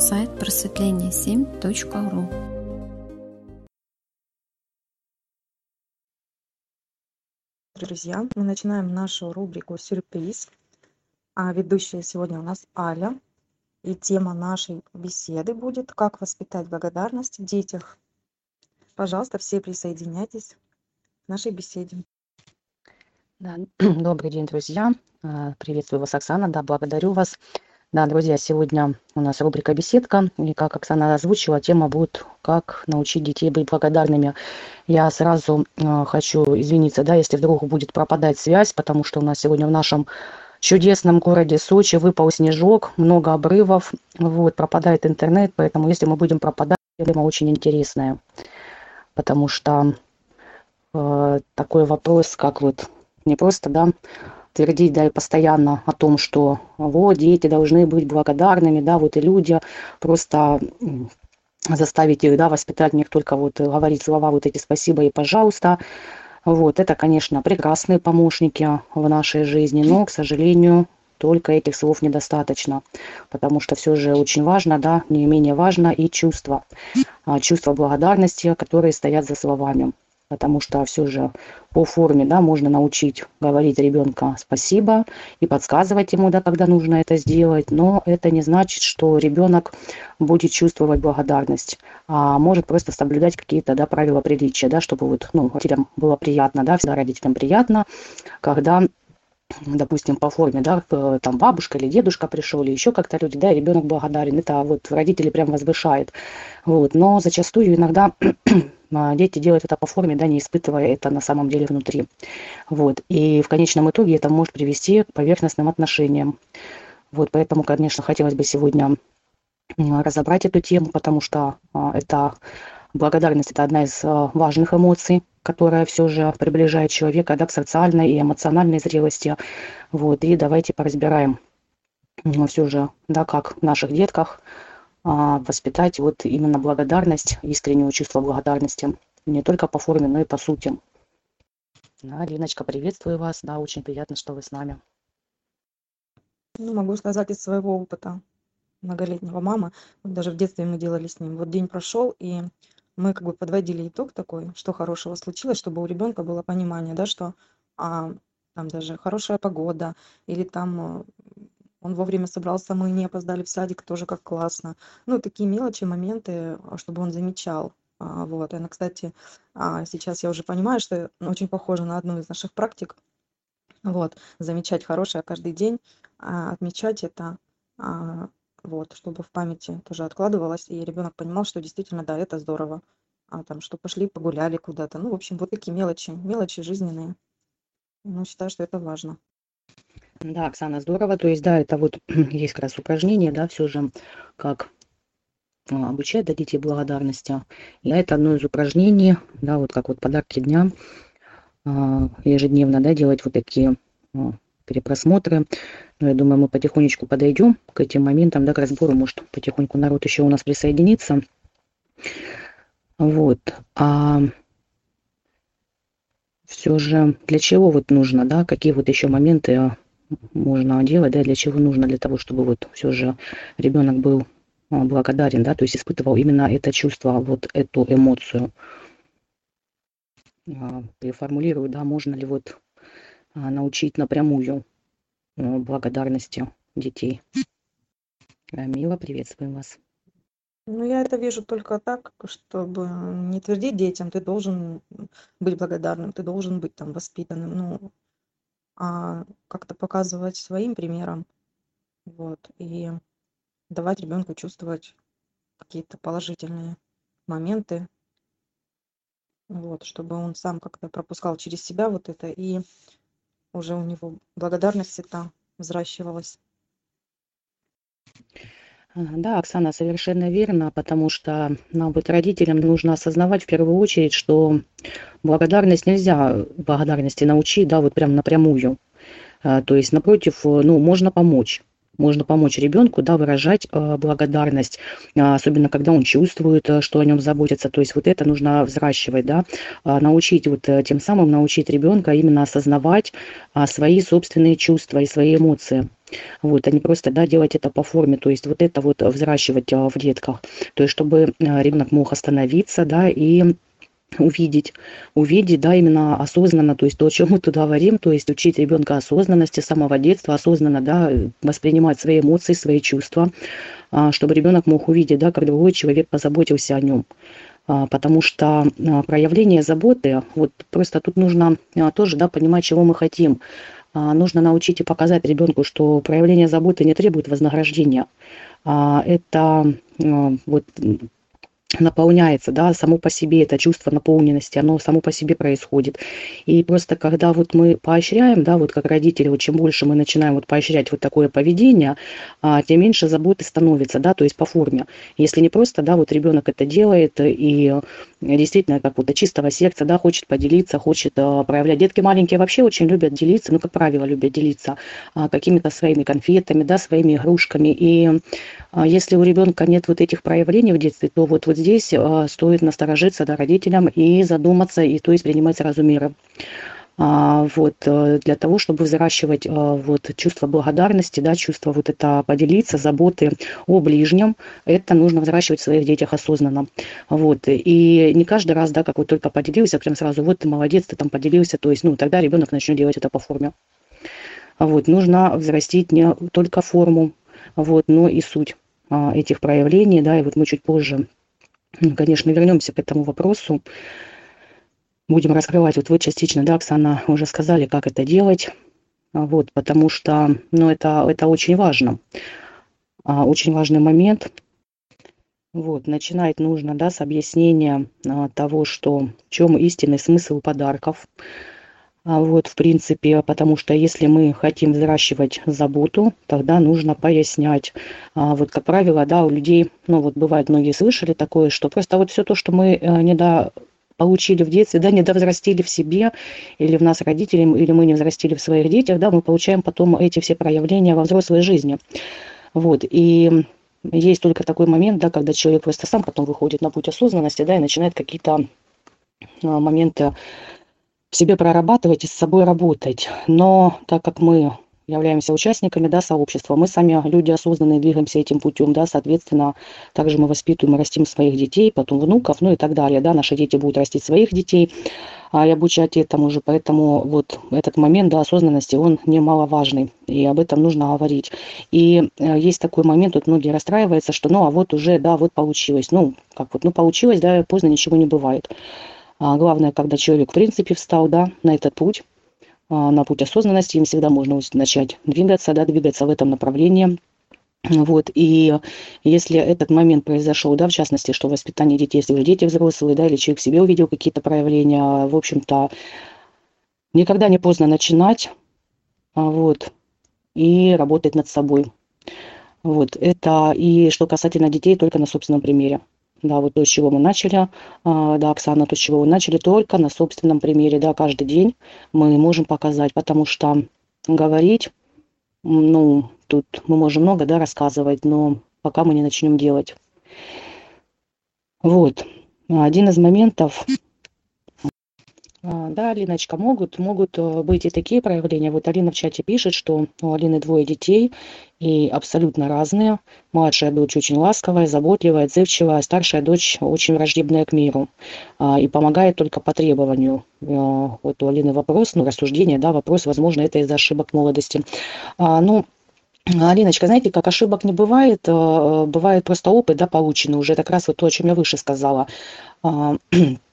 сайт просветление7.ру. Друзья, мы начинаем нашу рубрику «Сюрприз». А ведущая сегодня у нас Аля. И тема нашей беседы будет «Как воспитать благодарность в детях». Пожалуйста, все присоединяйтесь к нашей беседе. Да, добрый день, друзья. А, приветствую вас, Оксана. Да, благодарю вас. Да, друзья, сегодня у нас рубрика «Беседка». И как Оксана озвучила, тема будет «Как научить детей быть благодарными». Я сразу э, хочу извиниться, да, если вдруг будет пропадать связь, потому что у нас сегодня в нашем чудесном городе Сочи выпал снежок, много обрывов, вот, пропадает интернет, поэтому если мы будем пропадать, тема очень интересная, потому что э, такой вопрос, как вот не просто, да, твердить, да, и постоянно о том, что вот, дети должны быть благодарными, да, вот и люди, просто заставить их, да, воспитать них только вот говорить слова вот эти спасибо и пожалуйста, вот, это, конечно, прекрасные помощники в нашей жизни, но, к сожалению, только этих слов недостаточно, потому что все же очень важно, да, не менее важно и чувство, а, чувство благодарности, которые стоят за словами потому что все же по форме, да, можно научить говорить ребенка спасибо и подсказывать ему, да, когда нужно это сделать, но это не значит, что ребенок будет чувствовать благодарность, а может просто соблюдать какие-то, да, правила приличия, да, чтобы вот, ну, родителям было приятно, да, всегда родителям приятно, когда допустим, по форме, да, там бабушка или дедушка пришел, или еще как-то люди, да, ребенок благодарен, это вот родители прям возвышает, вот, но зачастую иногда дети делают это по форме, да, не испытывая это на самом деле внутри. Вот. И в конечном итоге это может привести к поверхностным отношениям. Вот, поэтому, конечно, хотелось бы сегодня разобрать эту тему, потому что а, это благодарность это одна из а, важных эмоций, которая все же приближает человека да, к социальной и эмоциональной зрелости. Вот, и давайте поразбираем все же, да, как в наших детках а, воспитать вот именно благодарность, искреннее чувство благодарности, не только по форме, но и по сути. Да, Линочка, приветствую вас, да, очень приятно, что вы с нами. Ну, могу сказать из своего опыта многолетнего мамы, даже в детстве мы делали с ним. Вот день прошел, и мы как бы подводили итог такой, что хорошего случилось, чтобы у ребенка было понимание, да, что а, там даже хорошая погода или там он вовремя собрался, мы не опоздали в садик, тоже как классно. Ну, такие мелочи, моменты, а, чтобы он замечал. А, вот, она, кстати, а, сейчас я уже понимаю, что очень похоже на одну из наших практик. Вот, замечать хорошее каждый день, отмечать это, вот, чтобы в памяти тоже откладывалось, и ребенок понимал, что действительно, да, это здорово. А там, что пошли, погуляли куда-то. Ну, в общем, вот такие мелочи, мелочи жизненные. Ну, считаю, что это важно. Да, Оксана, здорово. То есть, да, это вот есть как раз упражнение, да, все же, как а, обучать да, детей благодарности. И это одно из упражнений, да, вот как вот подарки дня а, ежедневно, да, делать вот такие а, перепросмотры. Но я думаю, мы потихонечку подойдем к этим моментам, да, к разбору, может, потихоньку народ еще у нас присоединится. Вот. А все же для чего вот нужно, да, какие вот еще моменты можно делать, да, для чего нужно, для того, чтобы вот все же ребенок был а, благодарен, да, то есть испытывал именно это чувство, вот эту эмоцию. А, переформулирую, да, можно ли вот а, научить напрямую благодарности детей. Мила, приветствуем вас. Ну, я это вижу только так, чтобы не твердить детям, ты должен быть благодарным, ты должен быть там воспитанным. Ну, а как-то показывать своим примером, вот, и давать ребенку чувствовать какие-то положительные моменты, вот, чтобы он сам как-то пропускал через себя вот это, и уже у него благодарность это взращивалась. Да, Оксана, совершенно верно, потому что нам быть родителям нужно осознавать в первую очередь, что благодарность нельзя благодарности научить, да, вот прям напрямую. А, то есть, напротив, ну, можно помочь. Можно помочь ребенку, да, выражать э, благодарность, э, особенно когда он чувствует, э, что о нем заботятся. То есть вот это нужно взращивать, да, э, научить вот э, тем самым научить ребенка именно осознавать э, свои собственные чувства и свои эмоции. Вот, а не просто, да, делать это по форме, то есть вот это вот взращивать а, в детках, то есть чтобы а, ребенок мог остановиться, да, и увидеть, увидеть, да, именно осознанно, то есть то, о чем мы тут говорим, то есть учить ребенка осознанности с самого детства, осознанно, да, воспринимать свои эмоции, свои чувства, а, чтобы ребенок мог увидеть, да, как другой человек позаботился о нем. А, потому что а, проявление заботы, вот просто тут нужно тоже, да, понимать, чего мы хотим. Нужно научить и показать ребенку, что проявление заботы не требует вознаграждения. Это вот наполняется, да, само по себе это чувство наполненности, оно само по себе происходит. И просто когда вот мы поощряем, да, вот как родители, вот чем больше мы начинаем вот поощрять вот такое поведение, а, тем меньше заботы становится, да, то есть по форме. Если не просто, да, вот ребенок это делает и действительно как от чистого сердца, да, хочет поделиться, хочет а, проявлять. Детки маленькие вообще очень любят делиться, ну, как правило, любят делиться а, какими-то своими конфетами, да, своими игрушками. И если у ребенка нет вот этих проявлений в детстве, то вот, вот здесь а, стоит насторожиться да, родителям и задуматься, и то есть принимать сразу меры. А, вот, э, для того, чтобы взращивать вот, чувство благодарности, да, чувство вот это поделиться, заботы о ближнем, это нужно взращивать в своих детях осознанно. Вот, и не каждый раз, да, как вот только поделился, прям сразу, вот ты молодец, ты там поделился, то есть, ну, тогда ребенок начнет делать это по форме. Вот, нужно взрастить не только форму, вот, но и суть а, этих проявлений, да, и вот мы чуть позже, конечно, вернемся к этому вопросу, будем раскрывать, вот вы частично, да, Оксана, уже сказали, как это делать, а, вот, потому что, ну, это, это очень важно, а, очень важный момент, вот, начинать нужно, да, с объяснения того, что в чем истинный смысл подарков, а вот, в принципе, потому что если мы хотим взращивать заботу, тогда нужно пояснять. А вот, как правило, да, у людей, ну вот бывает, многие слышали такое, что просто вот все то, что мы э, не до получили в детстве, да, не довзрастили в себе, или в нас родители, или мы не взрастили в своих детях, да, мы получаем потом эти все проявления во взрослой жизни. Вот, и есть только такой момент, да, когда человек просто сам потом выходит на путь осознанности, да, и начинает какие-то а, моменты в себе прорабатывать и с собой работать. Но так как мы являемся участниками да, сообщества, мы сами люди осознанные двигаемся этим путем, да, соответственно, также мы воспитываем и растим своих детей, потом внуков, ну и так далее, да, наши дети будут растить своих детей а, и обучать этому же, поэтому вот этот момент, да, осознанности, он немаловажный, и об этом нужно говорить. И э, есть такой момент, вот многие расстраиваются, что, ну, а вот уже, да, вот получилось, ну, как вот, ну, получилось, да, поздно ничего не бывает. А главное, когда человек в принципе встал да, на этот путь, а, на путь осознанности, им всегда можно начать двигаться, да, двигаться в этом направлении. Вот, и если этот момент произошел, да, в частности, что воспитание детей, если уже дети взрослые, да, или человек в себе увидел какие-то проявления, в общем-то, никогда не поздно начинать, а, вот, и работать над собой. Вот, это и что касательно детей, только на собственном примере. Да, вот то, с чего мы начали, а, да, Оксана, то, с чего мы начали, только на собственном примере, да, каждый день мы можем показать, потому что говорить, ну, тут мы можем много, да, рассказывать, но пока мы не начнем делать. Вот, один из моментов, да, Алиночка, могут, могут э, быть и такие проявления. Вот Алина в чате пишет, что у Алины двое детей, и абсолютно разные. Младшая дочь очень ласковая, заботливая, отзывчивая, старшая дочь очень враждебная к миру а, и помогает только по требованию. А, вот у Алины вопрос, ну, рассуждение, да, вопрос, возможно, это из-за ошибок молодости. Ну, Алиночка, знаете, как ошибок не бывает, бывает просто опыт, да, полученный уже, как раз вот то, о чем я выше сказала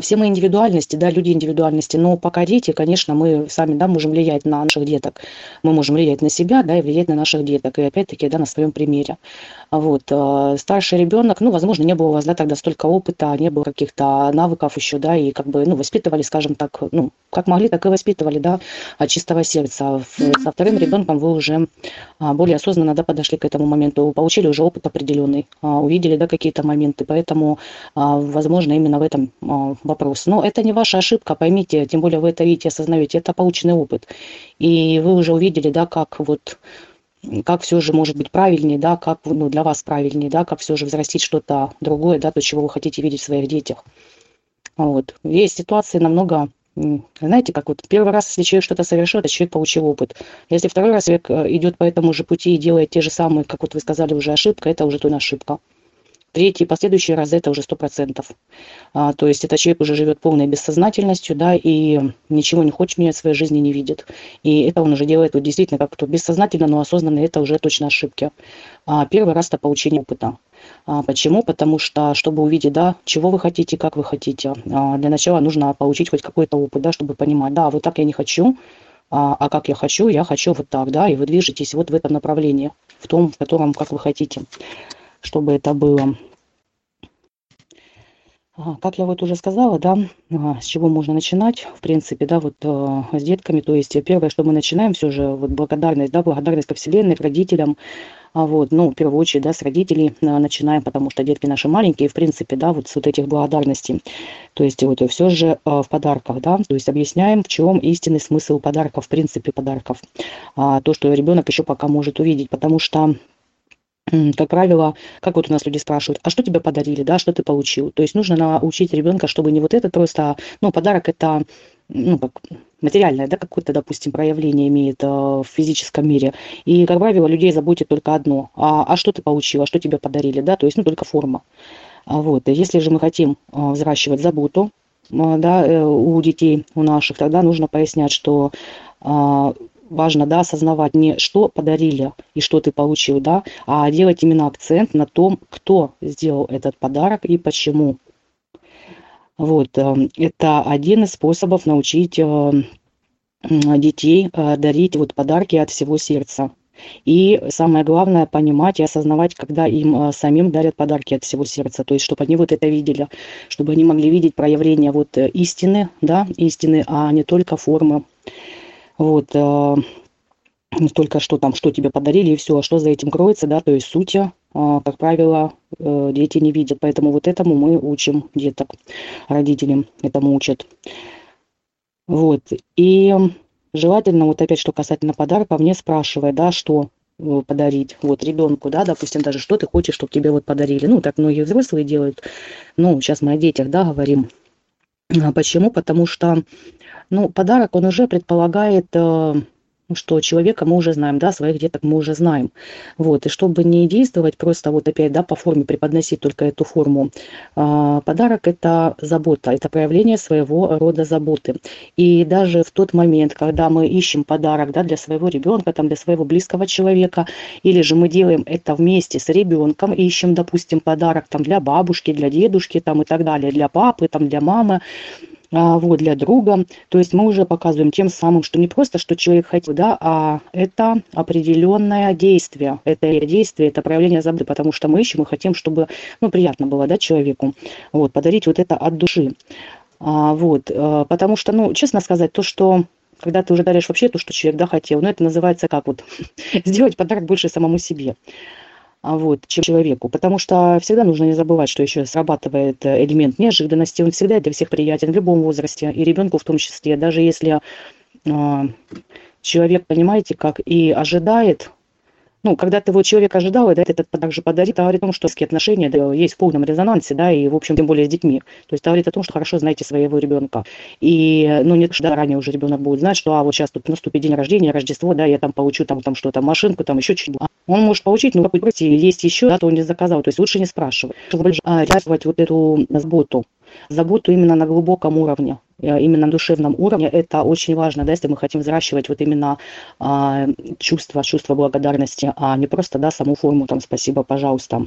все мы индивидуальности, да, люди индивидуальности, но пока дети, конечно, мы сами, да, можем влиять на наших деток, мы можем влиять на себя, да, и влиять на наших деток, и опять-таки, да, на своем примере. Вот, э, старший ребенок, ну, возможно, не было у вас, да, тогда столько опыта, не было каких-то навыков еще, да, и как бы, ну, воспитывали, скажем так, ну, как могли, так и воспитывали, да, от чистого сердца. Со вторым ребенком вы уже а, более осознанно, да, подошли к этому моменту, получили уже опыт определенный, а, увидели, да, какие-то моменты, поэтому, а, возможно, именно в этом вопрос. Но это не ваша ошибка, поймите, тем более вы это видите, осознаете, это полученный опыт. И вы уже увидели, да, как вот как все же может быть правильнее, да, как ну, для вас правильнее, да, как все же взрастить что-то другое, да, то, чего вы хотите видеть в своих детях. Вот. Есть ситуации намного знаете, как вот первый раз, если человек что-то совершил, это человек получил опыт. Если второй раз человек э, идет по этому же пути и делает те же самые, как вот вы сказали, уже ошибка, это уже то ошибка третий, последующий раз это уже сто процентов. А, то есть этот человек уже живет полной бессознательностью, да, и ничего не хочет менять в своей жизни, не видит. И это он уже делает вот действительно как-то бессознательно, но осознанно, это уже точно ошибки. А, первый раз это получение опыта. А, почему? Потому что, чтобы увидеть, да, чего вы хотите, как вы хотите, а, для начала нужно получить хоть какой-то опыт, да, чтобы понимать, да, вот так я не хочу, а, а как я хочу, я хочу вот так, да, и вы движетесь вот в этом направлении, в том, в котором, как вы хотите чтобы это было. Как я вот уже сказала, да, а, с чего можно начинать, в принципе, да, вот э, с детками, то есть первое, что мы начинаем, все же вот благодарность, да, благодарность ко Вселенной, к родителям, а вот, ну, в первую очередь, да, с родителей а, начинаем, потому что детки наши маленькие, в принципе, да, вот с вот этих благодарностей. То есть вот все же в подарках, да, то есть объясняем, в чем истинный смысл подарков, в принципе, подарков. А, то, что ребенок еще пока может увидеть, потому что как правило, как вот у нас люди спрашивают, а что тебе подарили, да, что ты получил? То есть нужно научить ребенка, чтобы не вот это просто, ну, подарок это, ну, как материальное, да, какое-то, допустим, проявление имеет э, в физическом мире. И, как правило, людей заботит только одно, а, а что ты получил, а что тебе подарили, да, то есть, ну, только форма. А вот, если же мы хотим э, взращивать заботу, э, да, э, у детей, у наших, тогда нужно пояснять, что э, важно, да, осознавать не что подарили и что ты получил, да, а делать именно акцент на том, кто сделал этот подарок и почему. Вот, э, это один из способов научить э, детей э, дарить вот подарки от всего сердца. И самое главное понимать и осознавать, когда им самим дарят подарки от всего сердца. То есть, чтобы они вот это видели, чтобы они могли видеть проявление вот истины, да, истины, а не только формы. Вот, э, не только что там, что тебе подарили и все, а что за этим кроется, да, то есть суть, э, как правило, э, дети не видят. Поэтому вот этому мы учим деток, родителям этому учат. Вот, и желательно, вот опять, что касательно подарка, мне спрашивая, да, что подарить вот ребенку, да, допустим, даже что ты хочешь, чтобы тебе вот подарили. Ну, так многие взрослые делают. Ну, сейчас мы о детях, да, говорим. А почему? Потому что ну, подарок, он уже предполагает, э, что человека мы уже знаем, да, своих деток мы уже знаем. Вот, и чтобы не действовать просто вот опять, да, по форме преподносить только эту форму, э, подарок – это забота, это проявление своего рода заботы. И даже в тот момент, когда мы ищем подарок, да, для своего ребенка, там, для своего близкого человека, или же мы делаем это вместе с ребенком, ищем, допустим, подарок там для бабушки, для дедушки, там и так далее, для папы, там, для мамы, вот, для друга. То есть мы уже показываем тем самым, что не просто, что человек хотел, да, а это определенное действие. Это действие, это проявление заботы, потому что мы ищем и хотим, чтобы, ну, приятно было, да, человеку. Вот, подарить вот это от души. А, вот, а, потому что, ну, честно сказать, то, что когда ты уже даришь вообще то, что человек, да, хотел, ну, это называется как вот сделать подарок больше самому себе. А, вот, чем человеку. Потому что всегда нужно не забывать, что еще срабатывает э, элемент неожиданности. Он всегда для всех приятен в любом возрасте, и ребенку в том числе. Даже если э, человек, понимаете, как и ожидает ну, когда ты вот человек ожидал, и да, этот также подарит, это говорит о том, что отношения да, есть в полном резонансе, да, и, в общем, тем более с детьми. То есть говорит о том, что хорошо знаете своего ребенка. И, ну, не да, ранее уже ребенок будет знать, что, а, вот сейчас тут наступит день рождения, Рождество, да, я там получу там, там что-то, машинку, там еще что-нибудь. Он может получить, но какой есть еще, да, то он не заказал. То есть лучше не спрашивать, чтобы а, реализовать вот эту заботу заботу именно на глубоком уровне, э, именно на душевном уровне. Это очень важно, да, если мы хотим взращивать вот именно а, чувство, чувство благодарности, а не просто, да, саму форму, там, спасибо, пожалуйста.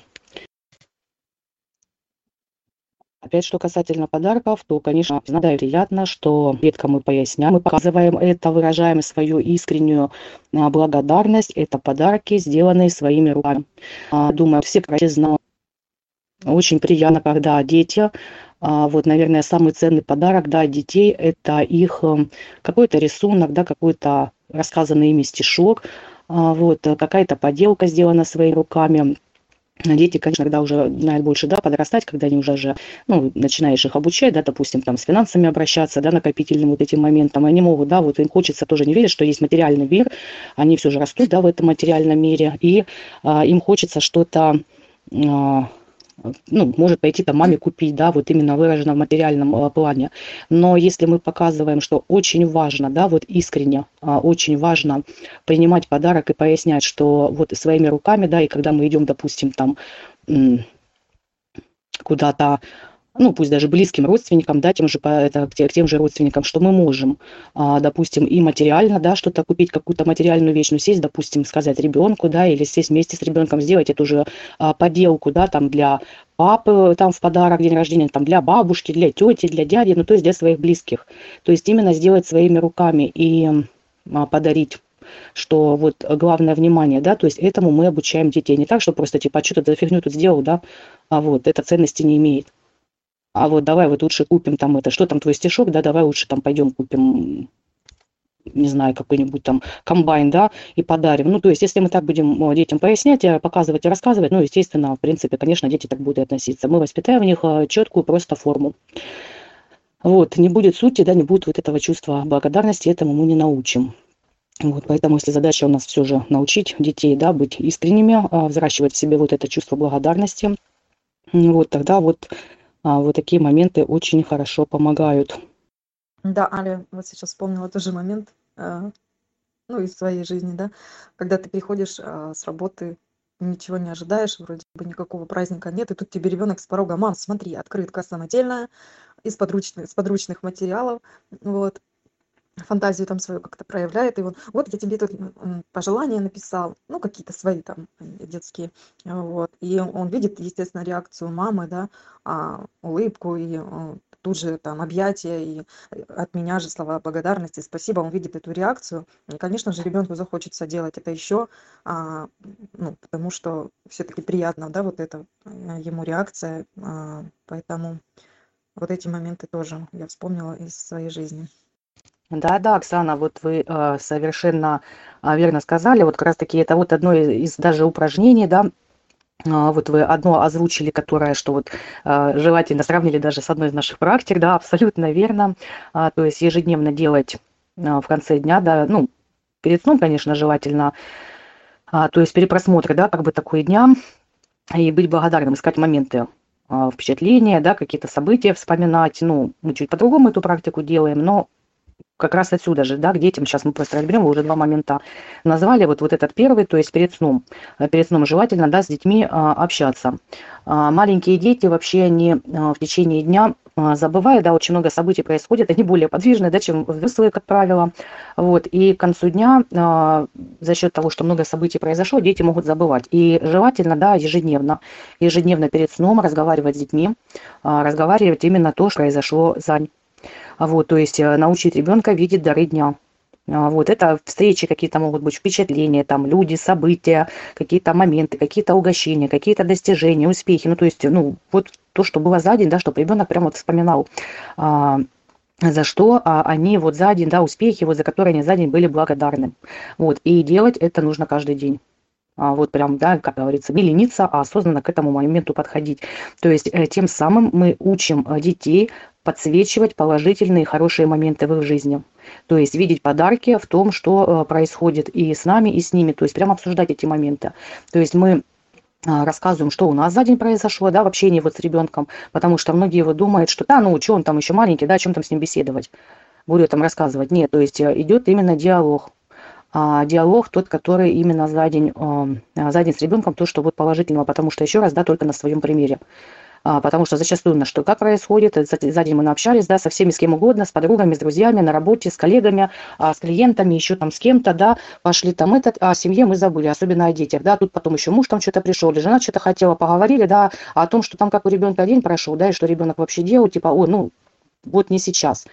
Опять, что касательно подарков, то, конечно, да, приятно, что редко мы поясняем, мы показываем это, выражаем свою искреннюю а, благодарность. Это подарки, сделанные своими руками. А, думаю, все, кстати, знают. Очень приятно, когда дети а, вот, наверное, самый ценный подарок, да, детей, это их какой-то рисунок, да, какой-то рассказанный ими стишок, вот, какая-то поделка сделана своими руками, дети, конечно, когда уже знают больше, да, подрастать, когда они уже же, ну, начинаешь их обучать, да, допустим, там, с финансами обращаться, да, накопительным вот этим моментом, они могут, да, вот им хочется тоже не верить, что есть материальный мир, они все же растут, да, в этом материальном мире, и а, им хочется что-то а, ну, может пойти там маме купить, да, вот именно выражено в материальном э, плане. Но если мы показываем, что очень важно, да, вот искренне, э, очень важно принимать подарок и пояснять, что вот своими руками, да, и когда мы идем, допустим, там куда-то ну, пусть даже близким родственникам, да, тем же, это, к тем же родственникам, что мы можем, а, допустим, и материально, да, что-то купить, какую-то материальную вещь, ну, сесть, допустим, сказать ребенку, да, или сесть вместе с ребенком, сделать эту же а, поделку, да, там, для папы, там, в подарок, день рождения, там, для бабушки, для тети, для дяди, ну, то есть для своих близких. То есть именно сделать своими руками и а, подарить что вот главное внимание, да, то есть этому мы обучаем детей. Не так, что просто типа, а что ты за фигню тут сделал, да, а вот это ценности не имеет а вот давай вот лучше купим там это, что там твой стишок, да, давай лучше там пойдем купим не знаю, какой-нибудь там комбайн, да, и подарим. Ну, то есть, если мы так будем э, детям пояснять, э, показывать и рассказывать, ну, естественно, в принципе, конечно, дети так будут относиться. Мы воспитаем в них э, четкую просто форму. Вот, не будет сути, да, не будет вот этого чувства благодарности, этому мы не научим. Вот, поэтому, если задача у нас все же научить детей, да, быть искренними, взращивать в себе вот это чувство благодарности, вот, тогда вот вот такие моменты очень хорошо помогают. Да, Аля, вот сейчас вспомнила тоже момент, а, ну, из своей жизни, да, когда ты приходишь а, с работы, ничего не ожидаешь, вроде бы никакого праздника нет, и тут тебе ребенок с порога, мам, смотри, открытка самодельная, из подручных, из подручных материалов, вот, фантазию там свою как-то проявляет, и он, вот я тебе тут пожелания написал, ну, какие-то свои там детские, вот, и он видит, естественно, реакцию мамы, да, а, улыбку, и а, тут же там объятия, и от меня же слова благодарности, спасибо, он видит эту реакцию, и, конечно же, ребенку захочется делать это еще, а, ну, потому что все-таки приятно, да, вот это ему реакция, а, поэтому вот эти моменты тоже я вспомнила из своей жизни. Да-да, Оксана, вот вы э, совершенно э, верно сказали. Вот как раз-таки это вот одно из даже упражнений, да, а, вот вы одно озвучили, которое, что вот э, желательно сравнили даже с одной из наших практик, да, абсолютно верно. А, то есть ежедневно делать в конце дня, да, ну, перед сном, конечно, желательно, а, то есть перепросмотр, да, как бы такой дня, и быть благодарным, искать моменты впечатления, да, какие-то события вспоминать. Ну, мы чуть по-другому эту практику делаем, но как раз отсюда же, да, к детям, сейчас мы просто разберем, вы уже два момента назвали, вот, вот этот первый, то есть перед сном, э, перед сном желательно, да, с детьми а, общаться. А, маленькие дети вообще, они а, в течение дня забывают, да, очень много событий происходит, они более подвижны, да, чем взрослые, как правило, вот, и к концу дня а, за счет того, что много событий произошло, дети могут забывать, и желательно, да, ежедневно, ежедневно перед сном разговаривать с детьми, а, разговаривать именно то, что произошло за а вот, то есть э, научить ребенка видеть дары дня. А вот это встречи какие-то могут быть, впечатления, там люди, события, какие-то моменты, какие-то угощения, какие-то достижения, успехи. Ну, то есть, ну, вот то, что было за день, да, чтобы ребенок прямо вот вспоминал, а, за что а, они вот за день, да, успехи, вот за которые они за день были благодарны. Вот, и делать это нужно каждый день. А, вот прям, да, как говорится, не лениться, а осознанно к этому моменту подходить. То есть э, тем самым мы учим э, детей подсвечивать положительные хорошие моменты в их жизни. То есть видеть подарки в том, что э, происходит и с нами, и с ними. То есть прямо обсуждать эти моменты. То есть мы а, рассказываем, что у нас за день произошло, да, в общении вот с ребенком, потому что многие его думают, что да, ну что он там еще маленький, да, о чем там с ним беседовать, буду там рассказывать. Нет, то есть идет именно диалог, а, диалог тот, который именно за день, за день с ребенком, то, что вот положительного, потому что еще раз, да, только на своем примере. А, потому что зачастую на что как происходит, за, за день мы наобщались, да, со всеми, с кем угодно, с подругами, с друзьями, на работе, с коллегами, а, с клиентами, еще там с кем-то, да, пошли там этот, а о семье мы забыли, особенно о детях, да, тут потом еще муж там что-то пришел, или жена что-то хотела, поговорили, да, о том, что там как у ребенка день прошел, да, и что ребенок вообще делал, типа, ой, ну, вот не сейчас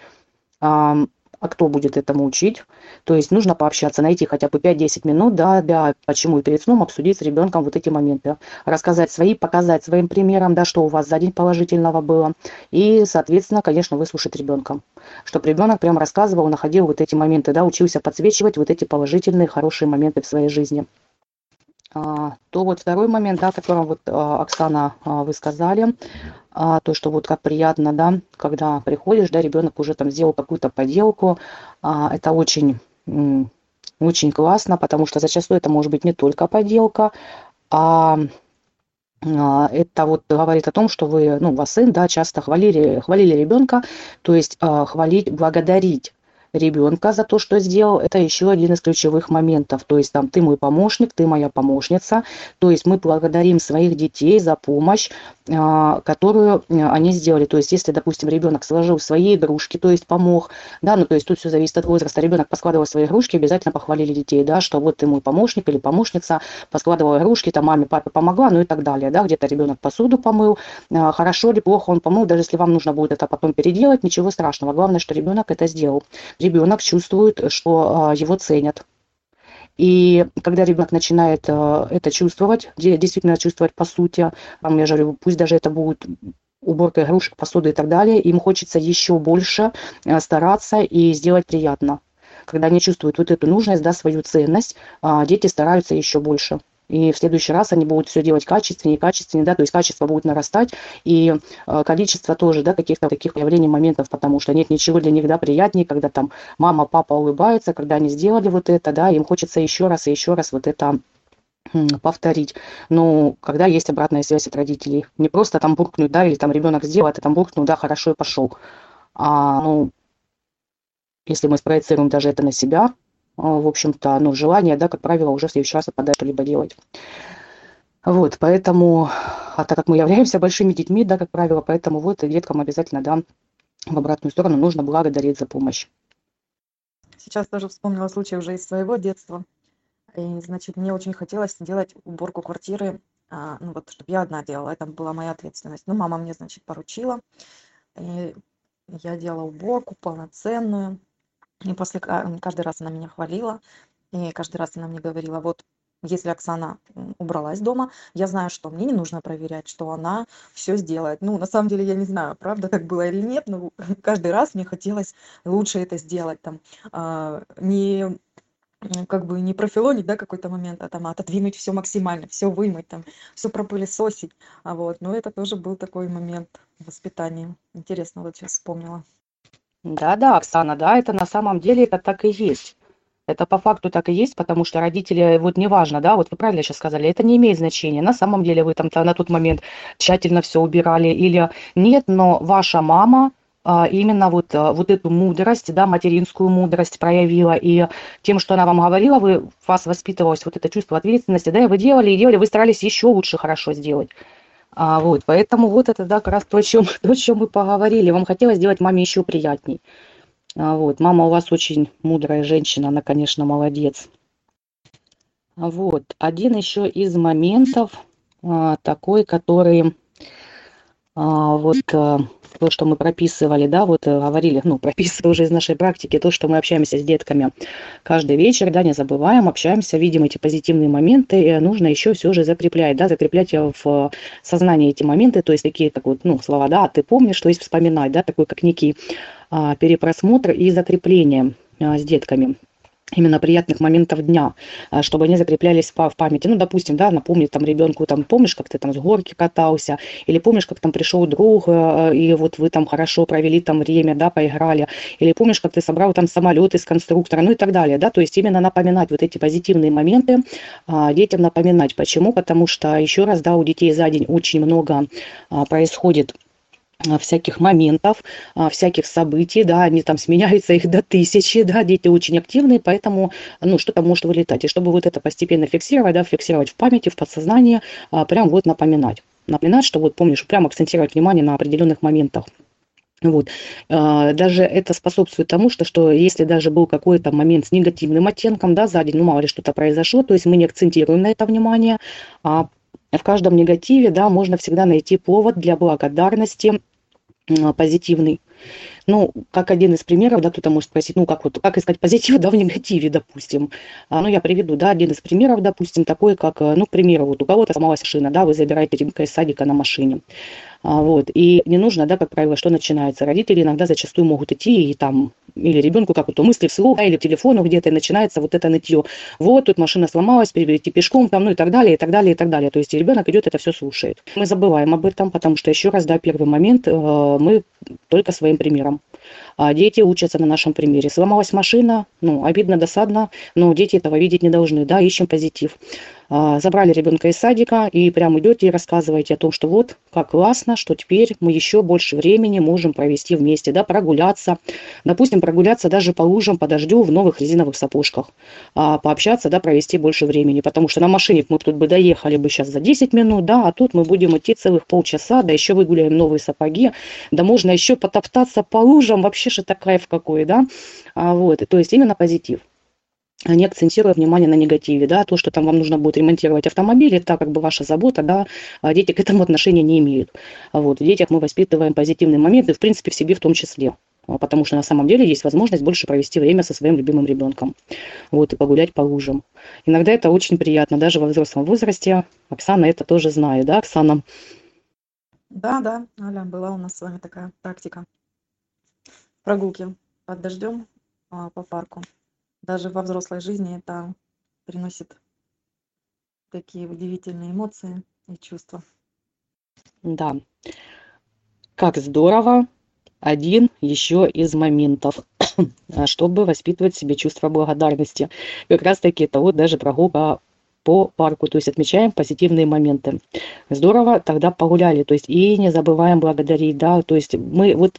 а кто будет этому учить. То есть нужно пообщаться, найти хотя бы 5-10 минут, да, да, почему и перед сном обсудить с ребенком вот эти моменты, рассказать свои, показать своим примером, да, что у вас за день положительного было, и, соответственно, конечно, выслушать ребенка, чтобы ребенок прям рассказывал, находил вот эти моменты, да, учился подсвечивать вот эти положительные, хорошие моменты в своей жизни. А, то вот второй момент, да, о котором вот а, Оксана, а, вы сказали, то, что вот как приятно, да, когда приходишь, да, ребенок уже там сделал какую-то поделку, это очень, очень классно, потому что зачастую это может быть не только поделка, а это вот говорит о том, что вы, ну, вас сын, да, часто хвалили, хвалили ребенка, то есть хвалить, благодарить ребенка за то, что сделал, это еще один из ключевых моментов. То есть там ты мой помощник, ты моя помощница. То есть мы благодарим своих детей за помощь, а, которую а, они сделали. То есть если, допустим, ребенок сложил свои игрушки, то есть помог, да, ну то есть тут все зависит от возраста. Ребенок поскладывал свои игрушки, обязательно похвалили детей, да, что вот ты мой помощник или помощница, поскладывала игрушки, там маме, папе помогла, ну и так далее, да, где-то ребенок посуду помыл, а, хорошо или плохо он помыл, даже если вам нужно будет это потом переделать, ничего страшного. Главное, что ребенок это сделал ребенок чувствует, что а, его ценят. И когда ребенок начинает а, это чувствовать, действительно чувствовать по сути, там, я говорю, пусть даже это будет уборка игрушек, посуды и так далее, им хочется еще больше а, стараться и сделать приятно. Когда они чувствуют вот эту нужность, да, свою ценность, дети стараются еще больше и в следующий раз они будут все делать качественнее, качественнее, да, то есть качество будет нарастать, и э, количество тоже, да, каких-то таких проявлений, моментов, потому что нет ничего для них, да, приятнее, когда там мама, папа улыбаются, когда они сделали вот это, да, им хочется еще раз и еще раз вот это повторить. Но когда есть обратная связь от родителей, не просто там буркнуть, да, или там ребенок сделал, а ты там буркнул, да, хорошо и пошел. А, ну, если мы спроецируем даже это на себя, в общем-то, ну, желание, да, как правило, уже в следующий раз отпадает что-либо делать. Вот, поэтому, а так как мы являемся большими детьми, да, как правило, поэтому вот деткам обязательно, да, в обратную сторону нужно благодарить за помощь. Сейчас тоже вспомнила случай уже из своего детства. И, значит, мне очень хотелось сделать уборку квартиры, а, ну вот, чтобы я одна делала, это была моя ответственность. Ну, мама мне, значит, поручила, и я делала уборку полноценную, и после каждый раз она меня хвалила, и каждый раз она мне говорила: "Вот если Оксана убралась дома, я знаю, что мне не нужно проверять, что она все сделает". Ну, на самом деле, я не знаю, правда так было или нет, но каждый раз мне хотелось лучше это сделать там, а, не как бы не профилонить, да, какой-то момент, а там отодвинуть все максимально, все вымыть, там, все пропылесосить. А вот, но это тоже был такой момент воспитания. Интересно, вот сейчас вспомнила. Да-да, Оксана, да, это на самом деле это так и есть. Это по факту так и есть, потому что родители, вот неважно, да, вот вы правильно сейчас сказали, это не имеет значения. На самом деле вы там на тот момент тщательно все убирали или нет, но ваша мама а, именно вот, а, вот эту мудрость, да, материнскую мудрость проявила, и тем, что она вам говорила, вы, вас воспитывалось вот это чувство ответственности, да, и вы делали, и делали, вы старались еще лучше хорошо сделать. А, вот, поэтому вот это, да, как раз то, о чем, то, о чем мы поговорили. Вам хотелось сделать маме еще приятней. А, вот, мама у вас очень мудрая женщина, она, конечно, молодец. А, вот, один еще из моментов а, такой, который вот а, то, что мы прописывали, да, вот э, говорили, ну, прописывали уже из нашей практики, то, что мы общаемся с детками каждый вечер, да, не забываем, общаемся, видим эти позитивные моменты, нужно еще все же закреплять, да, закреплять в сознании эти моменты, то есть такие, как вот, ну, слова, да, ты помнишь, то есть вспоминать, да, такой как некий а, перепросмотр и закрепление а, с детками именно приятных моментов дня, а, чтобы они закреплялись в памяти. Ну, допустим, да, напомнить там ребенку, там, помнишь, как ты там с горки катался, или помнишь, как там пришел друг, э, и вот вы там хорошо провели там время, да, поиграли, или помнишь, как ты собрал там самолет из конструктора, ну и так далее, да, то есть именно напоминать вот эти позитивные моменты, а, детям напоминать. Почему? Потому что, еще раз, да, у детей за день очень много а, происходит всяких моментов, а, всяких событий, да, они там сменяются их до тысячи, да, дети очень активные, поэтому, ну, что-то может вылетать. И чтобы вот это постепенно фиксировать, да, фиксировать в памяти, в подсознании, а, прям вот напоминать. Напоминать, что вот помнишь, прям акцентировать внимание на определенных моментах. Вот. Даже это способствует тому, что, что если даже был какой-то момент с негативным оттенком, да, за день, ну, мало ли что-то произошло, то есть мы не акцентируем на это внимание, а в каждом негативе, да, можно всегда найти повод для благодарности позитивный. Ну, как один из примеров, да, кто-то может спросить, ну, как вот, как искать позитив, да, в негативе, допустим. А, ну, я приведу, да, один из примеров, допустим, такой, как, э, ну, к примеру, вот у кого-то сломалась машина, да, вы забираете ребенка из садика на машине. А, вот, и не нужно, да, как правило, что начинается. Родители иногда зачастую могут идти и там или ребенку как то мысли вслух, или к телефону где-то, и начинается вот это нытье. Вот, тут машина сломалась, перейти пешком, там, ну и так далее, и так далее, и так далее. То есть ребенок идет, это все слушает. Мы забываем об этом, потому что, еще раз, да, первый момент, э, мы только своим примером. А дети учатся на нашем примере. Сломалась машина, ну, обидно, досадно, но дети этого видеть не должны, да, ищем позитив. А, забрали ребенка из садика и прям идете и рассказываете о том, что вот как классно, что теперь мы еще больше времени можем провести вместе, да, прогуляться, допустим, прогуляться даже по лужам, по дождю в новых резиновых сапожках, а, пообщаться, да, провести больше времени, потому что на машине мы тут бы доехали бы сейчас за 10 минут, да, а тут мы будем идти целых полчаса, да еще выгуляем новые сапоги, да можно еще потоптаться по лужам, вообще же это кайф какой, да, а, вот, то есть именно позитив. Не акцентируя внимание на негативе, да, то, что там вам нужно будет ремонтировать автомобиль, это как бы ваша забота, да, а дети к этому отношения не имеют. Вот, в детях мы воспитываем позитивные моменты, в принципе, в себе в том числе, потому что на самом деле есть возможность больше провести время со своим любимым ребенком, вот, и погулять по лужам. Иногда это очень приятно, даже во взрослом возрасте. Оксана это тоже знает, да, Оксана? Да, да, Аля, была у нас с вами такая практика. Прогулки под дождем а, по парку даже во взрослой жизни это приносит такие удивительные эмоции и чувства. Да. Как здорово. Один еще из моментов, чтобы воспитывать в себе чувство благодарности. Как раз таки это вот даже прогулка по парку, то есть отмечаем позитивные моменты. Здорово, тогда погуляли, то есть и не забываем благодарить, да, то есть мы вот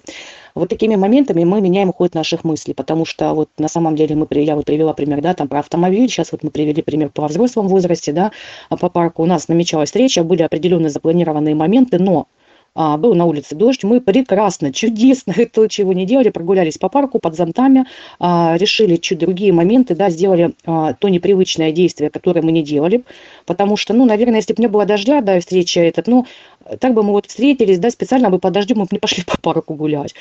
вот такими моментами мы меняем ход наших мыслей, потому что вот на самом деле мы, я вот привела пример, да, там про автомобиль, сейчас вот мы привели пример по взрослом возрасте, да, а по парку у нас намечалась встреча, были определенные запланированные моменты, но был на улице дождь, мы прекрасно, чудесно, то, чего не делали, прогулялись по парку под зонтами, а, решили чуть другие моменты, да, сделали а, то непривычное действие, которое мы не делали, потому что, ну, наверное, если бы не было дождя, да, и встреча этот, ну, так бы мы вот встретились, да, специально бы под дождем мы бы не пошли по парку гулять.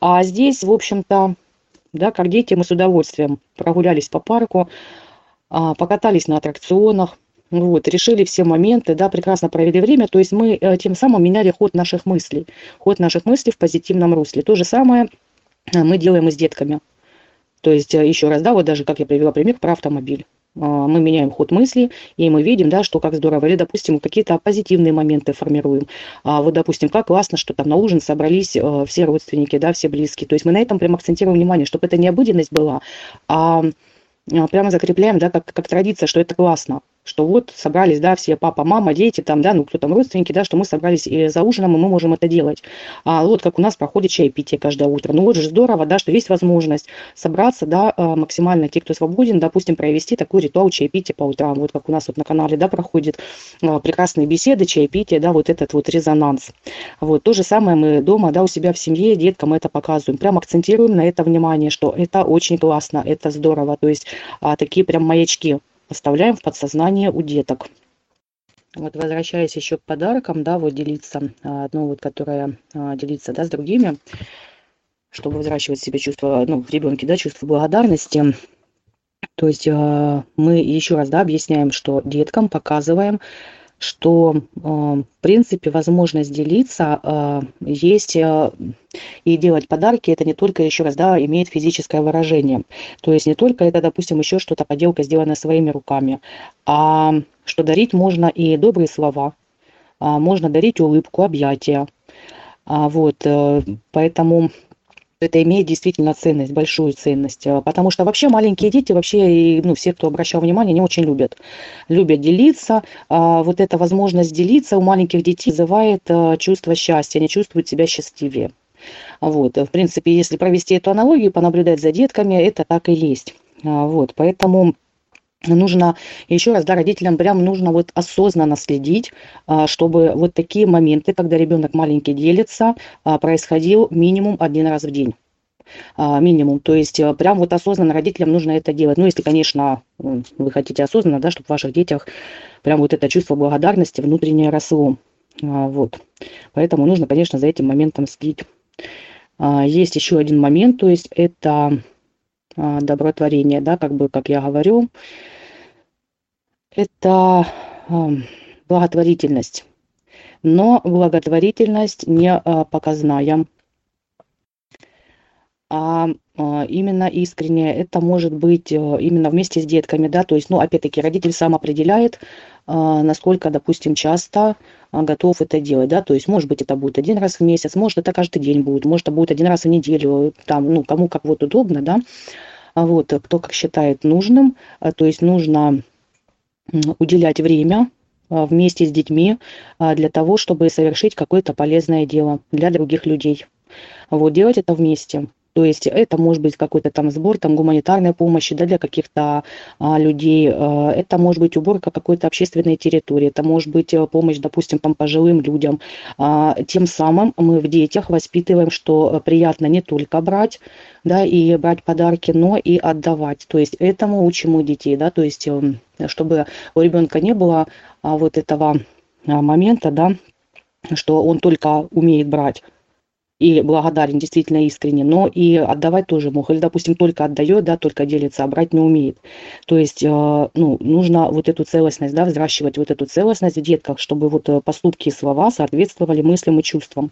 А здесь, в общем-то, да, как дети, мы с удовольствием прогулялись по парку, а, покатались на аттракционах, вот, решили все моменты, да, прекрасно провели время, то есть мы э, тем самым меняли ход наших мыслей, ход наших мыслей в позитивном русле. То же самое э, мы делаем и с детками. То есть, э, еще раз, да, вот даже как я привела пример про автомобиль. Мы меняем ход мысли, и мы видим, да, что как здорово. Или, допустим, какие-то позитивные моменты формируем. А вот, допустим, как классно, что там на ужин собрались все родственники, да, все близкие. То есть мы на этом прям акцентируем внимание, чтобы это не обыденность была, а прямо закрепляем, да, как, как традиция, что это классно что вот собрались, да, все папа, мама, дети, там, да, ну, кто там родственники, да, что мы собрались и за ужином, и мы можем это делать. А вот как у нас проходит чаепитие каждое утро. Ну, вот же здорово, да, что есть возможность собраться, да, а, максимально те, кто свободен, допустим, провести такой ритуал чаепития по утрам, вот как у нас вот на канале, да, проходит а, прекрасные беседы, чаепитие, да, вот этот вот резонанс. Вот, то же самое мы дома, да, у себя в семье, деткам это показываем, прям акцентируем на это внимание, что это очень классно, это здорово, то есть а, такие прям маячки оставляем в подсознание у деток. Вот возвращаясь еще к подаркам, да, вот делиться, а, одно вот, которое а, делится, да, с другими, чтобы взращивать себе чувство, ну, в ребенке, да, чувство благодарности. То есть а, мы еще раз, да, объясняем, что деткам показываем, что, в принципе, возможность делиться есть и делать подарки, это не только, еще раз, да, имеет физическое выражение. То есть не только это, допустим, еще что-то поделка, сделанная своими руками, а что дарить можно и добрые слова, а можно дарить улыбку, объятия. А вот, э, поэтому это имеет действительно ценность, большую ценность. А, потому что вообще маленькие дети, вообще, и, ну, все, кто обращал внимание, не очень любят. Любят делиться. А вот эта возможность делиться у маленьких детей вызывает а, чувство счастья, они чувствуют себя счастливее. Вот. В принципе, если провести эту аналогию, понаблюдать за детками, это так и есть. Вот. Поэтому нужно, еще раз, да, родителям прям нужно вот осознанно следить, а, чтобы вот такие моменты, когда ребенок маленький делится, а, происходил минимум один раз в день минимум. То есть прям вот осознанно родителям нужно это делать. Ну, если, конечно, вы хотите осознанно, да, чтобы в ваших детях прям вот это чувство благодарности внутреннее росло. Вот. Поэтому нужно, конечно, за этим моментом следить. Есть еще один момент, то есть это а, добротворение, да, как бы, как я говорю, это благотворительность. Но благотворительность не а, показная. а, а именно искренне. Это может быть э, именно вместе с детками, да, то есть, ну, опять-таки, родитель сам определяет, насколько, допустим, часто готов это делать, да, то есть, может быть, это будет один раз в месяц, может, это каждый день будет, может, это будет один раз в неделю, там, ну, кому как вот удобно, да, вот, кто как считает нужным, то есть нужно уделять время вместе с детьми для того, чтобы совершить какое-то полезное дело для других людей. Вот, делать это вместе. То есть это может быть какой-то там сбор там гуманитарной помощи да, для каких-то а, людей. А, это может быть уборка какой-то общественной территории. Это может быть э, помощь, допустим, там, пожилым людям. А, тем самым мы в детях воспитываем, что приятно не только брать, да, и брать подарки, но и отдавать. То есть этому учим у детей, да, то есть эм, чтобы у ребенка не было а, вот этого а, момента, да, что он только умеет брать, и благодарен действительно искренне, но и отдавать тоже мог. Или, допустим, только отдает, да, только делится, а брать не умеет. То есть, э, ну, нужно вот эту целостность, да, взращивать вот эту целостность в детках, чтобы вот э, поступки и слова соответствовали мыслям и чувствам.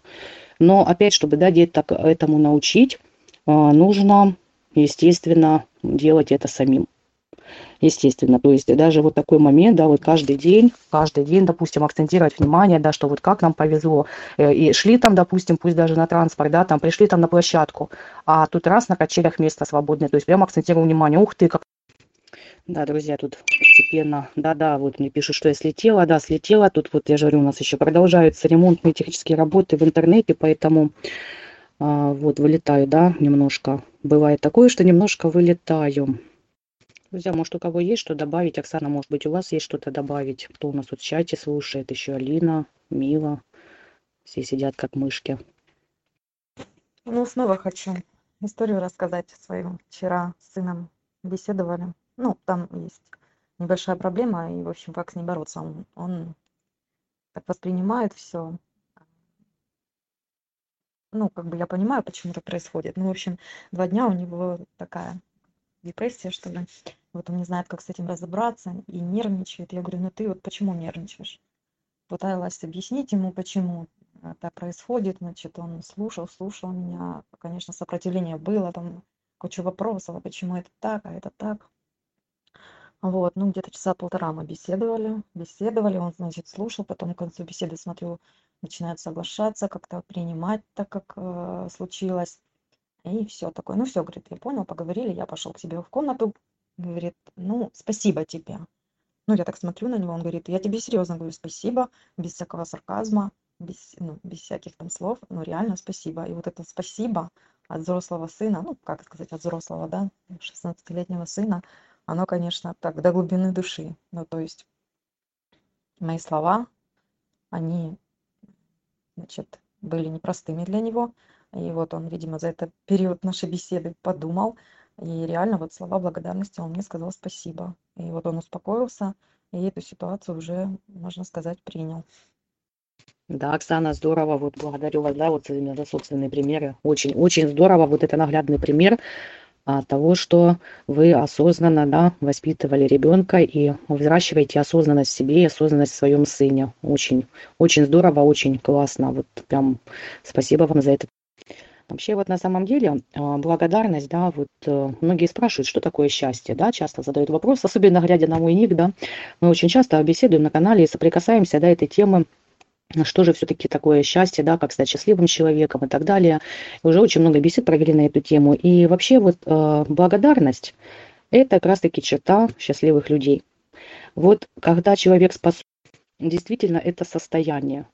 Но опять, чтобы, да, деток этому научить, э, нужно, естественно, делать это самим естественно. То есть даже вот такой момент, да, вот каждый день, каждый день, допустим, акцентировать внимание, да, что вот как нам повезло, э, и шли там, допустим, пусть даже на транспорт, да, там пришли там на площадку, а тут раз на качелях место свободное, то есть прям акцентирую внимание, ух ты, как да, друзья, тут постепенно, да-да, вот мне пишут, что я слетела, да, слетела, тут вот, я же говорю, у нас еще продолжаются ремонтные технические работы в интернете, поэтому а, вот вылетаю, да, немножко. Бывает такое, что немножко вылетаю. Друзья, может, у кого есть что добавить? Оксана, может быть, у вас есть что-то добавить? Кто у нас тут в чате слушает? Еще Алина, Мила. Все сидят как мышки. Ну, снова хочу историю рассказать свою. Вчера с сыном беседовали. Ну, там есть небольшая проблема, и, в общем, как с ней бороться. Он, он так воспринимает все. Ну, как бы я понимаю, почему это происходит. Ну, в общем, два дня у него такая депрессия, что ли. Вот он не знает, как с этим разобраться и нервничает. Я говорю, ну ты вот почему нервничаешь? Пыталась объяснить ему, почему это происходит. Значит, он слушал, слушал меня. Конечно, сопротивление было, там куча вопросов, а почему это так, а это так. Вот, ну где-то часа полтора мы беседовали, беседовали, он, значит, слушал, потом к концу беседы, смотрю, начинает соглашаться, как-то принимать так, как э, случилось. И все такое. Ну все, говорит, я понял, поговорили, я пошел к себе в комнату. Говорит, ну, спасибо тебе. Ну, я так смотрю на него, он говорит, я тебе серьезно говорю, спасибо, без всякого сарказма, без, ну, без всяких там слов, ну, реально спасибо. И вот это спасибо от взрослого сына, ну, как сказать, от взрослого, да, 16-летнего сына, оно, конечно, так, до глубины души. Ну, то есть мои слова, они, значит, были непростыми для него, и вот он, видимо, за этот период нашей беседы подумал. И реально вот слова благодарности он мне сказал спасибо. И вот он успокоился, и эту ситуацию уже, можно сказать, принял. Да, Оксана, здорово, вот благодарю вас, да, вот именно за собственные примеры. Очень, очень здорово, вот это наглядный пример а, того, что вы осознанно, да, воспитывали ребенка и взращиваете осознанность в себе и осознанность в своем сыне. Очень, очень здорово, очень классно. Вот прям спасибо вам за это. Вообще вот на самом деле а, благодарность, да, вот э, многие спрашивают, что такое счастье, да, часто задают вопрос, особенно глядя на мой ник, да, мы очень часто беседуем на канале и соприкасаемся, да, этой темы, что же все-таки такое счастье, да, как стать счастливым человеком и так далее. Уже очень много бесед провели на эту тему. И вообще вот э, благодарность – это как раз-таки черта счастливых людей. Вот когда человек способен, действительно это состояние,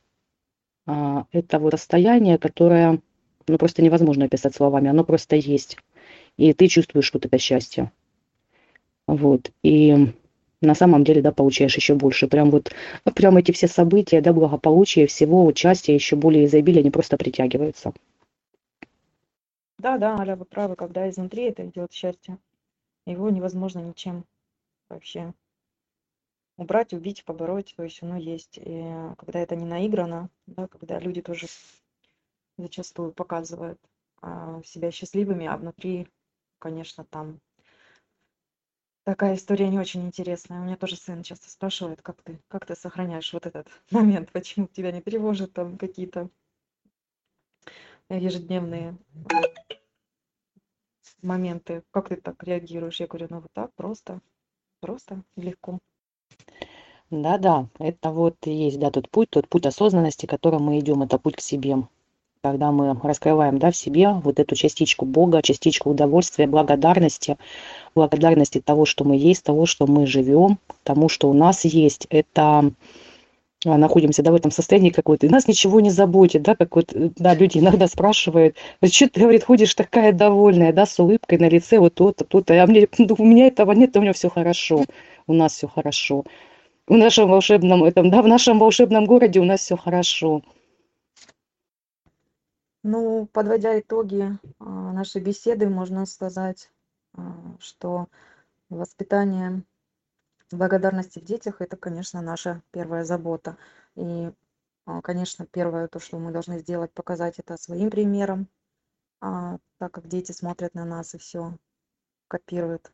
э, это вот состояние, которое ну просто невозможно описать словами, оно просто есть. И ты чувствуешь вот это счастье. Вот. И на самом деле, да, получаешь еще больше. Прям вот, прям эти все события, да, благополучие, всего, участия, еще более изобилия, они просто притягиваются. Да, да, Аля, вы правы, когда изнутри это идет счастье, его невозможно ничем вообще убрать, убить, побороть, то есть оно есть. И когда это не наиграно, да, когда люди тоже зачастую показывают а, себя счастливыми, а внутри, конечно, там такая история не очень интересная. У меня тоже сын часто спрашивает, как ты, как ты сохраняешь вот этот момент, почему тебя не тревожат там какие-то ежедневные моменты. Как ты так реагируешь? Я говорю, ну вот так просто, просто легко. Да-да, это вот и есть, да, тот путь, тот путь осознанности, которым мы идем, это путь к себе. Когда мы раскрываем, да, в себе вот эту частичку Бога, частичку удовольствия, благодарности, благодарности того, что мы есть, того, что мы живем, тому, что у нас есть. Это а, находимся, да, в этом состоянии какой-то, и нас ничего не заботит, да, как вот, э, да, люди иногда спрашивают, что ты, говорит, ходишь такая довольная, да, с улыбкой на лице, вот то-то, то-то, а мне, ну, у меня этого нет, у меня все хорошо, у нас все хорошо. В нашем волшебном этом, да, в нашем волшебном городе у нас все хорошо. Ну, подводя итоги а, нашей беседы, можно сказать, а, что воспитание благодарности в детях это конечно наша первая забота. И а, конечно первое то что мы должны сделать показать это своим примером. Так как дети смотрят на нас и все копируют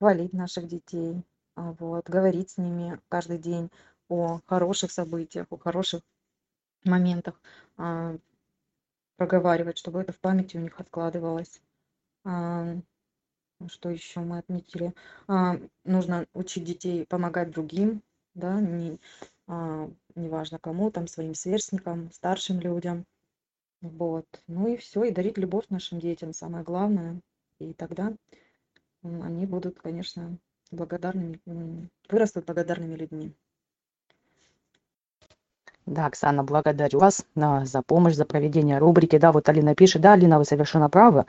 хвалить наших детей вот говорить с ними каждый день о хороших событиях о хороших моментах проговаривать чтобы это в памяти у них откладывалось что еще мы отметили? Нужно учить детей помогать другим, да, не, а, неважно кому, там, своим сверстникам, старшим людям. Вот. Ну и все, и дарить любовь нашим детям, самое главное. И тогда они будут, конечно, благодарными, вырастут благодарными людьми. Да, Оксана, благодарю вас а, за помощь, за проведение рубрики. Да, вот Алина пишет, да, Алина, вы совершенно правы.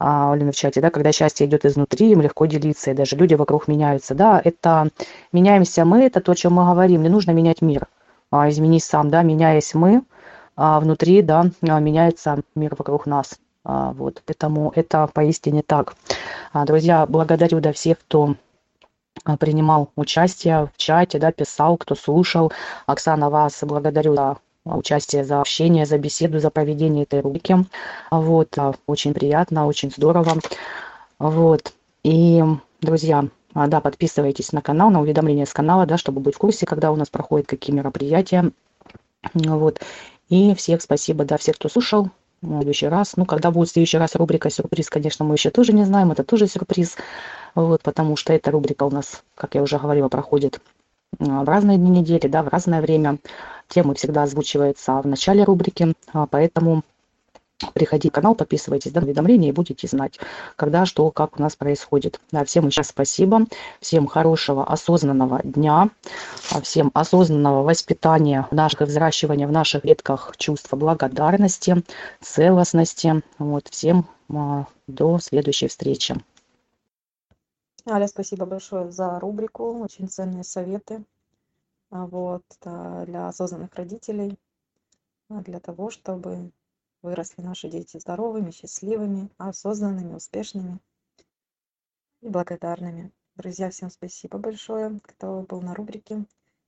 А, Алина в чате, да, когда счастье идет изнутри, им легко делиться, и даже люди вокруг меняются, да, это меняемся мы, это то, о чем мы говорим, не нужно менять мир, а, изменись сам, да, меняясь мы, а внутри, да, а, меняется мир вокруг нас, а, вот, поэтому это поистине так. А, друзья, благодарю, да, всех, кто принимал участие в чате, да, писал, кто слушал. Оксана, вас благодарю за участие, за общение, за беседу, за проведение этой рубрики. Вот, а, очень приятно, очень здорово. Вот, и, друзья, а, да, подписывайтесь на канал, на уведомления с канала, да, чтобы быть в курсе, когда у нас проходят какие мероприятия. Вот, и всех спасибо, да, всех, кто слушал. Следующий раз, ну, когда будет в следующий раз рубрика «Сюрприз», конечно, мы еще тоже не знаем, это тоже сюрприз, вот, потому что эта рубрика у нас, как я уже говорила, проходит в разные дни недели, да, в разное время. Темы всегда озвучиваются в начале рубрики, а, поэтому приходите в канал, подписывайтесь на уведомления и будете знать, когда, что, как у нас происходит. Да, всем еще спасибо, всем хорошего, осознанного дня, а, всем осознанного воспитания наших взращивания в наших ветках чувства благодарности, целостности. Вот, всем а, до следующей встречи. Аля, спасибо большое за рубрику, очень ценные советы а, вот, для осознанных родителей, а, для того, чтобы выросли наши дети здоровыми, счастливыми, осознанными, успешными и благодарными. Друзья, всем спасибо большое, кто был на рубрике,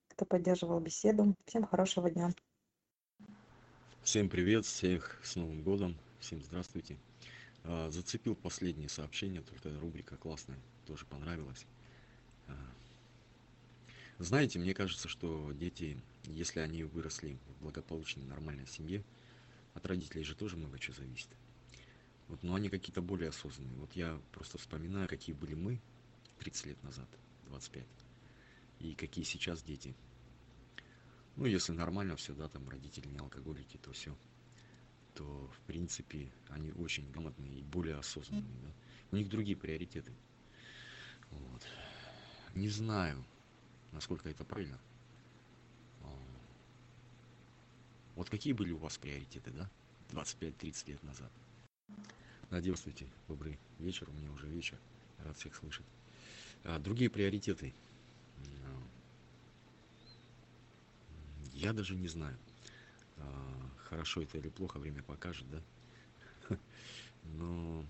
кто поддерживал беседу. Всем хорошего дня. Всем привет, всех с Новым годом, всем здравствуйте. А, зацепил последнее сообщение, только рубрика классная тоже понравилось. А, знаете, мне кажется, что дети, если они выросли в благополучной, нормальной семье, от родителей же тоже много чего зависит. Вот, но они какие-то более осознанные. Вот я просто вспоминаю, какие были мы 30 лет назад, 25, и какие сейчас дети. Ну, если нормально все, да, там родители не алкоголики, то все, то, в принципе, они очень грамотные и более осознанные, да. У них другие приоритеты. Вот. Не знаю, насколько это правильно. А, вот какие были у вас приоритеты, да? 25-30 лет назад. Надеюсь, добрый вечер, у меня уже вечер. Рад всех слышать. А, другие приоритеты. А, я даже не знаю. Хорошо это или плохо, время покажет, да? Но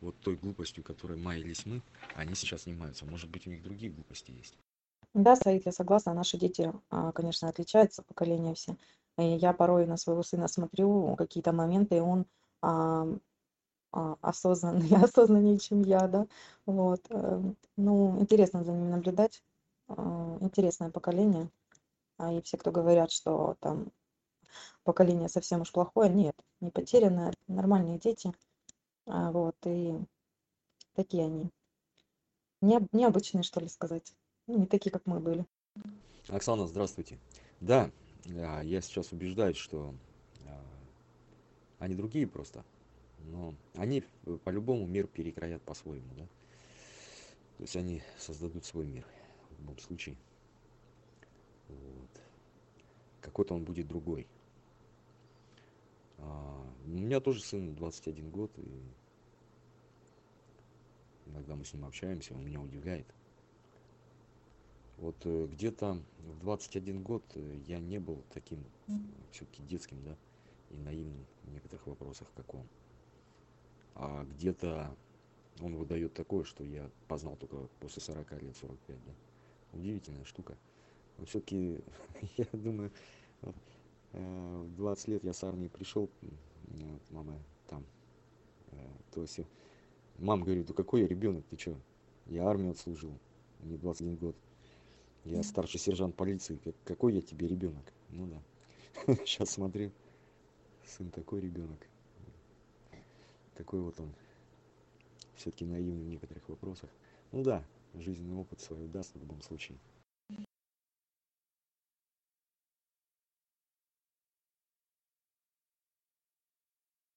вот той глупостью, которой маялись мы, они сейчас занимаются. Может быть, у них другие глупости есть. Да, Саид, я согласна. Наши дети, а, конечно, отличаются, поколения все. Я порой на своего сына смотрю какие-то моменты, и он а, а, осознанный, осознаннее, чем я, да. Вот. Э, ну, интересно за ним наблюдать. А, интересное поколение. А и все, кто говорят, что там поколение совсем уж плохое, нет, не потерянное, нормальные дети А, вот, и такие они. Необ- необычные, что ли, сказать. Ну, не такие, как мы были. Оксана, здравствуйте. Да, я сейчас убеждаюсь, что а, они другие просто. Но они по-любому мир перекроят по-своему, да. То есть они создадут свой мир в любом случае. Вот. Какой-то он будет другой. А, у меня тоже сын 21 год, и иногда мы с ним общаемся, он меня удивляет. Вот э, где-то в 21 год э, я не был таким все-таки детским, да, и наивным в некоторых вопросах, как он. А где-то он выдает такое, что я познал только после 40 лет, 45, да. Удивительная штука. Но все-таки, я думаю, э, в 20 лет я с армии пришел, мама там, то есть, мама говорит, да какой я ребенок, ты что? Я армию отслужил, мне 21 год. Я старший сержант полиции, как, какой я тебе ребенок? Ну да. Сейчас смотрю, сын такой ребенок. Такой вот он. Все-таки наивный в некоторых вопросах. Ну да, жизненный опыт свой даст в любом случае.